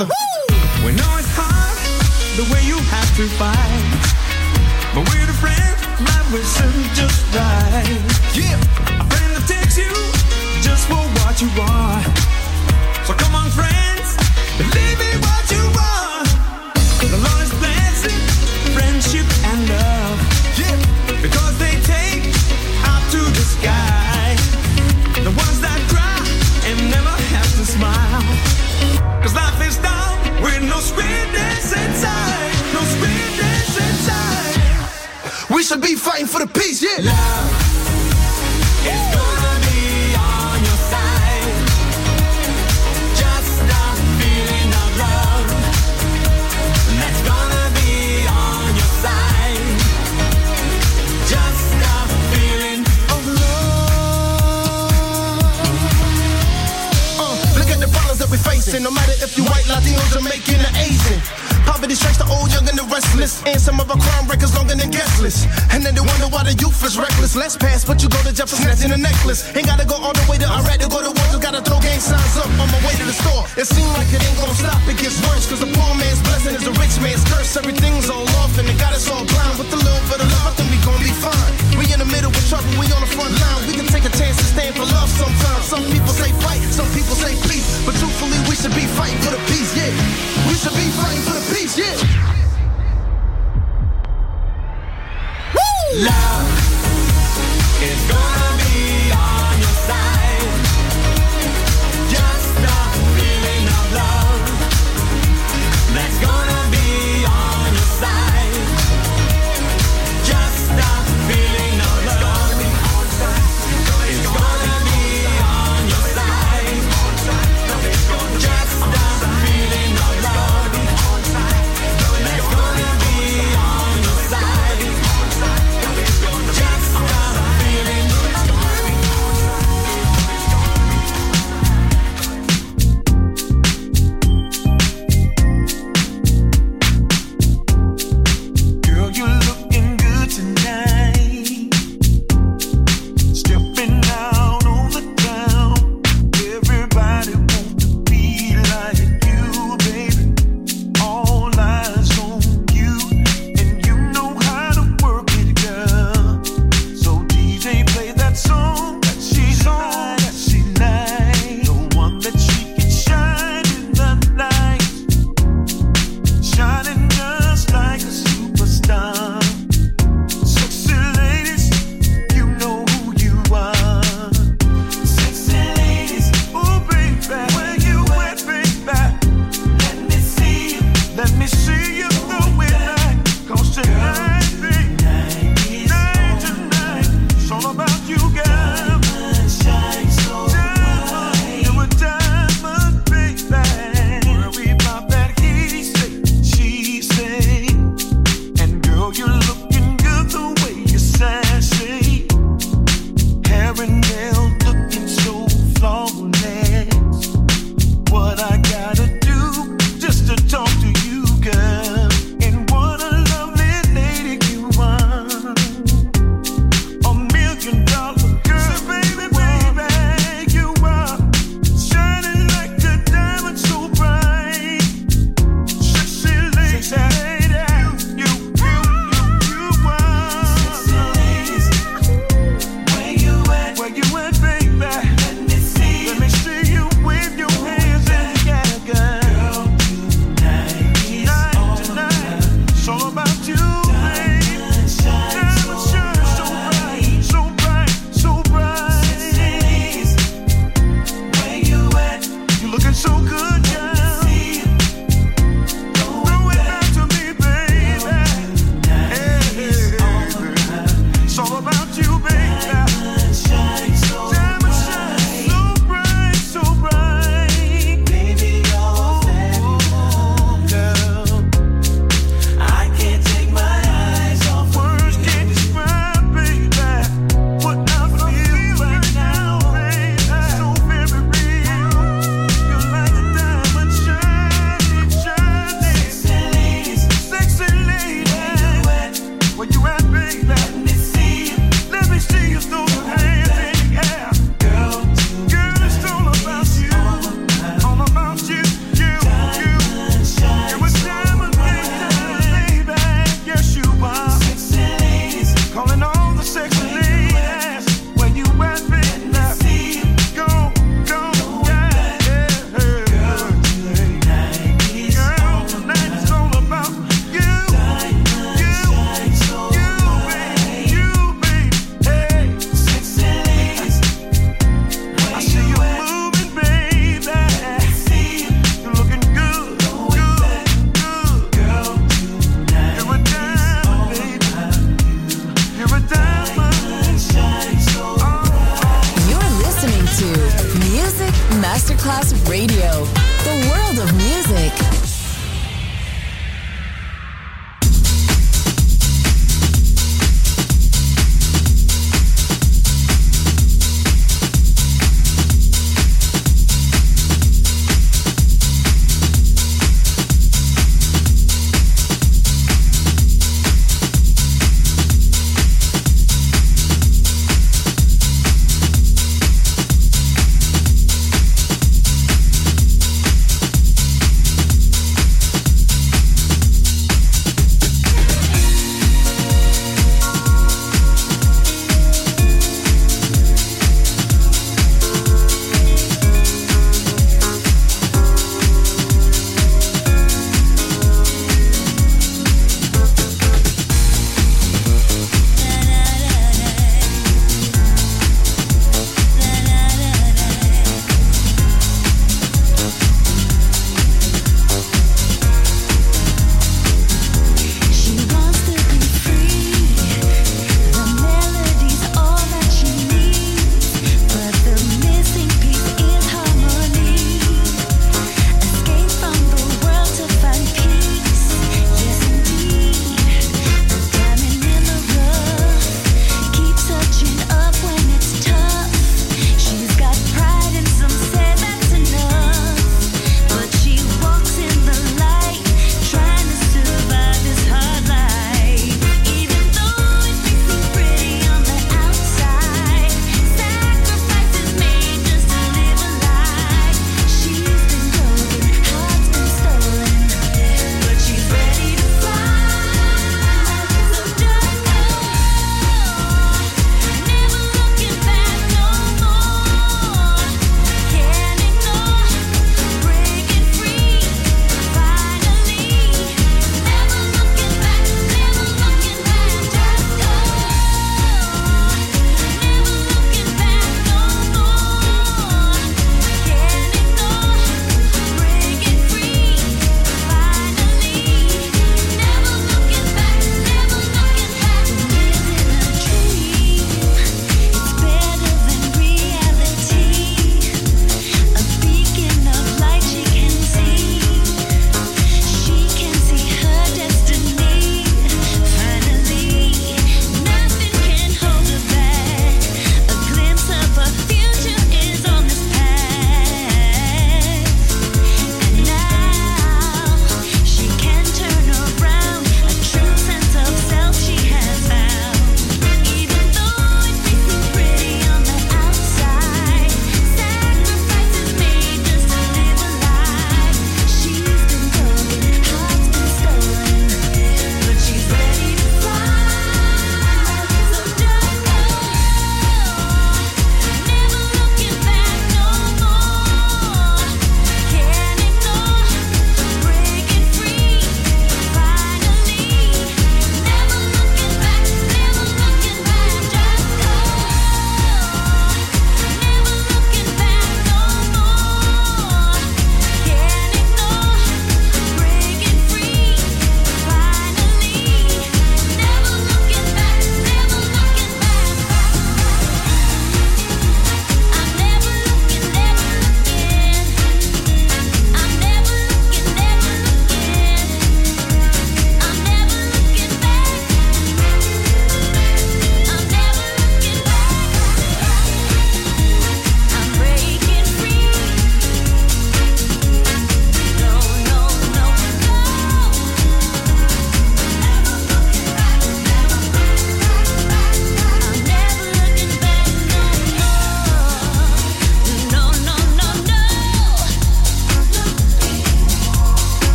other. Woo! We know it's hard the way you have to fight. reckless and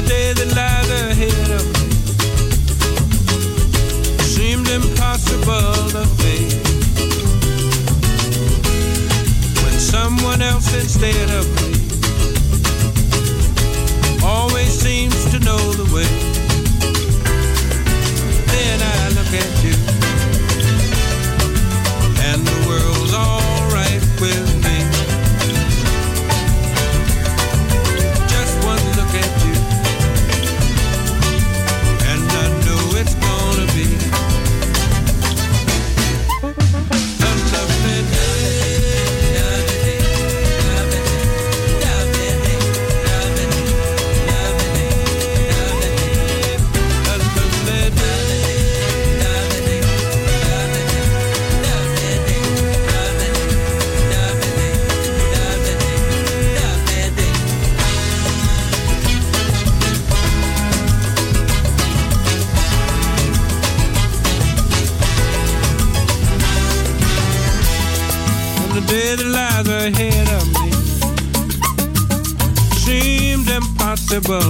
the day that lies ahead of me impossible to face. When someone else instead of me always seems to know the way. remember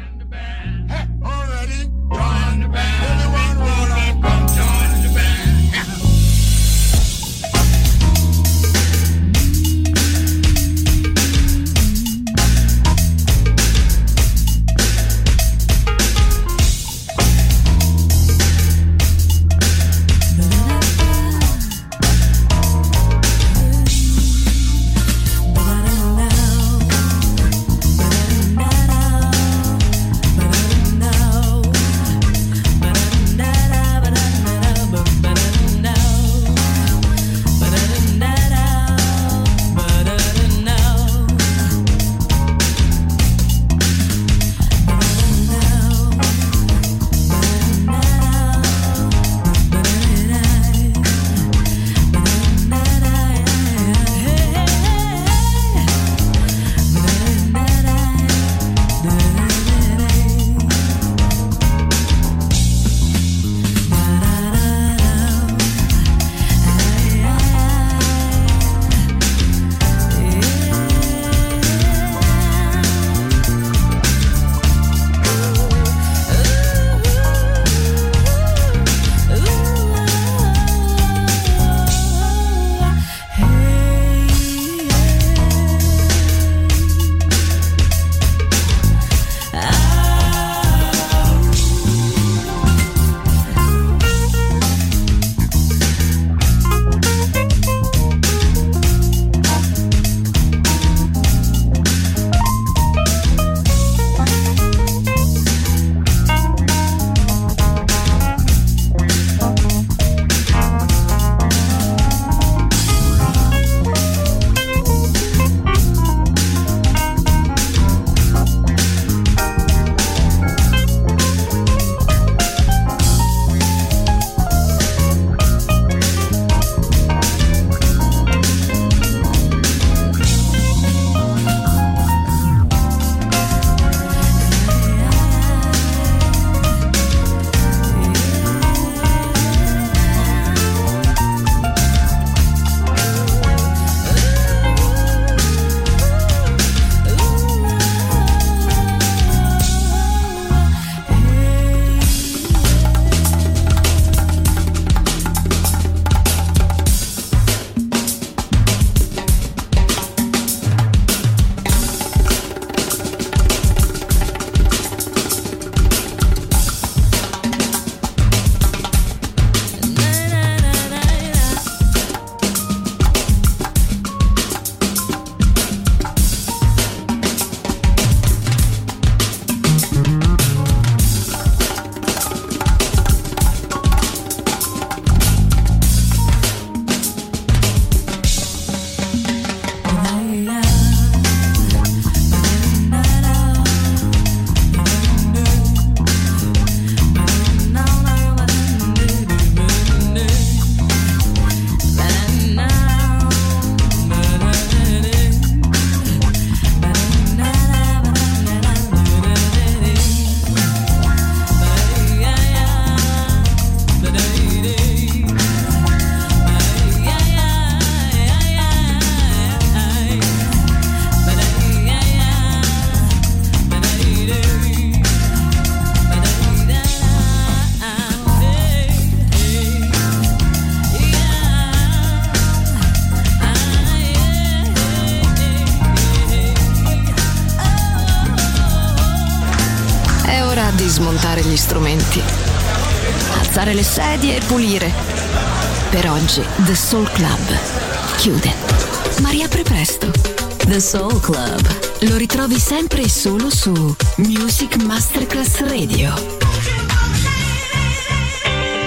The Soul Club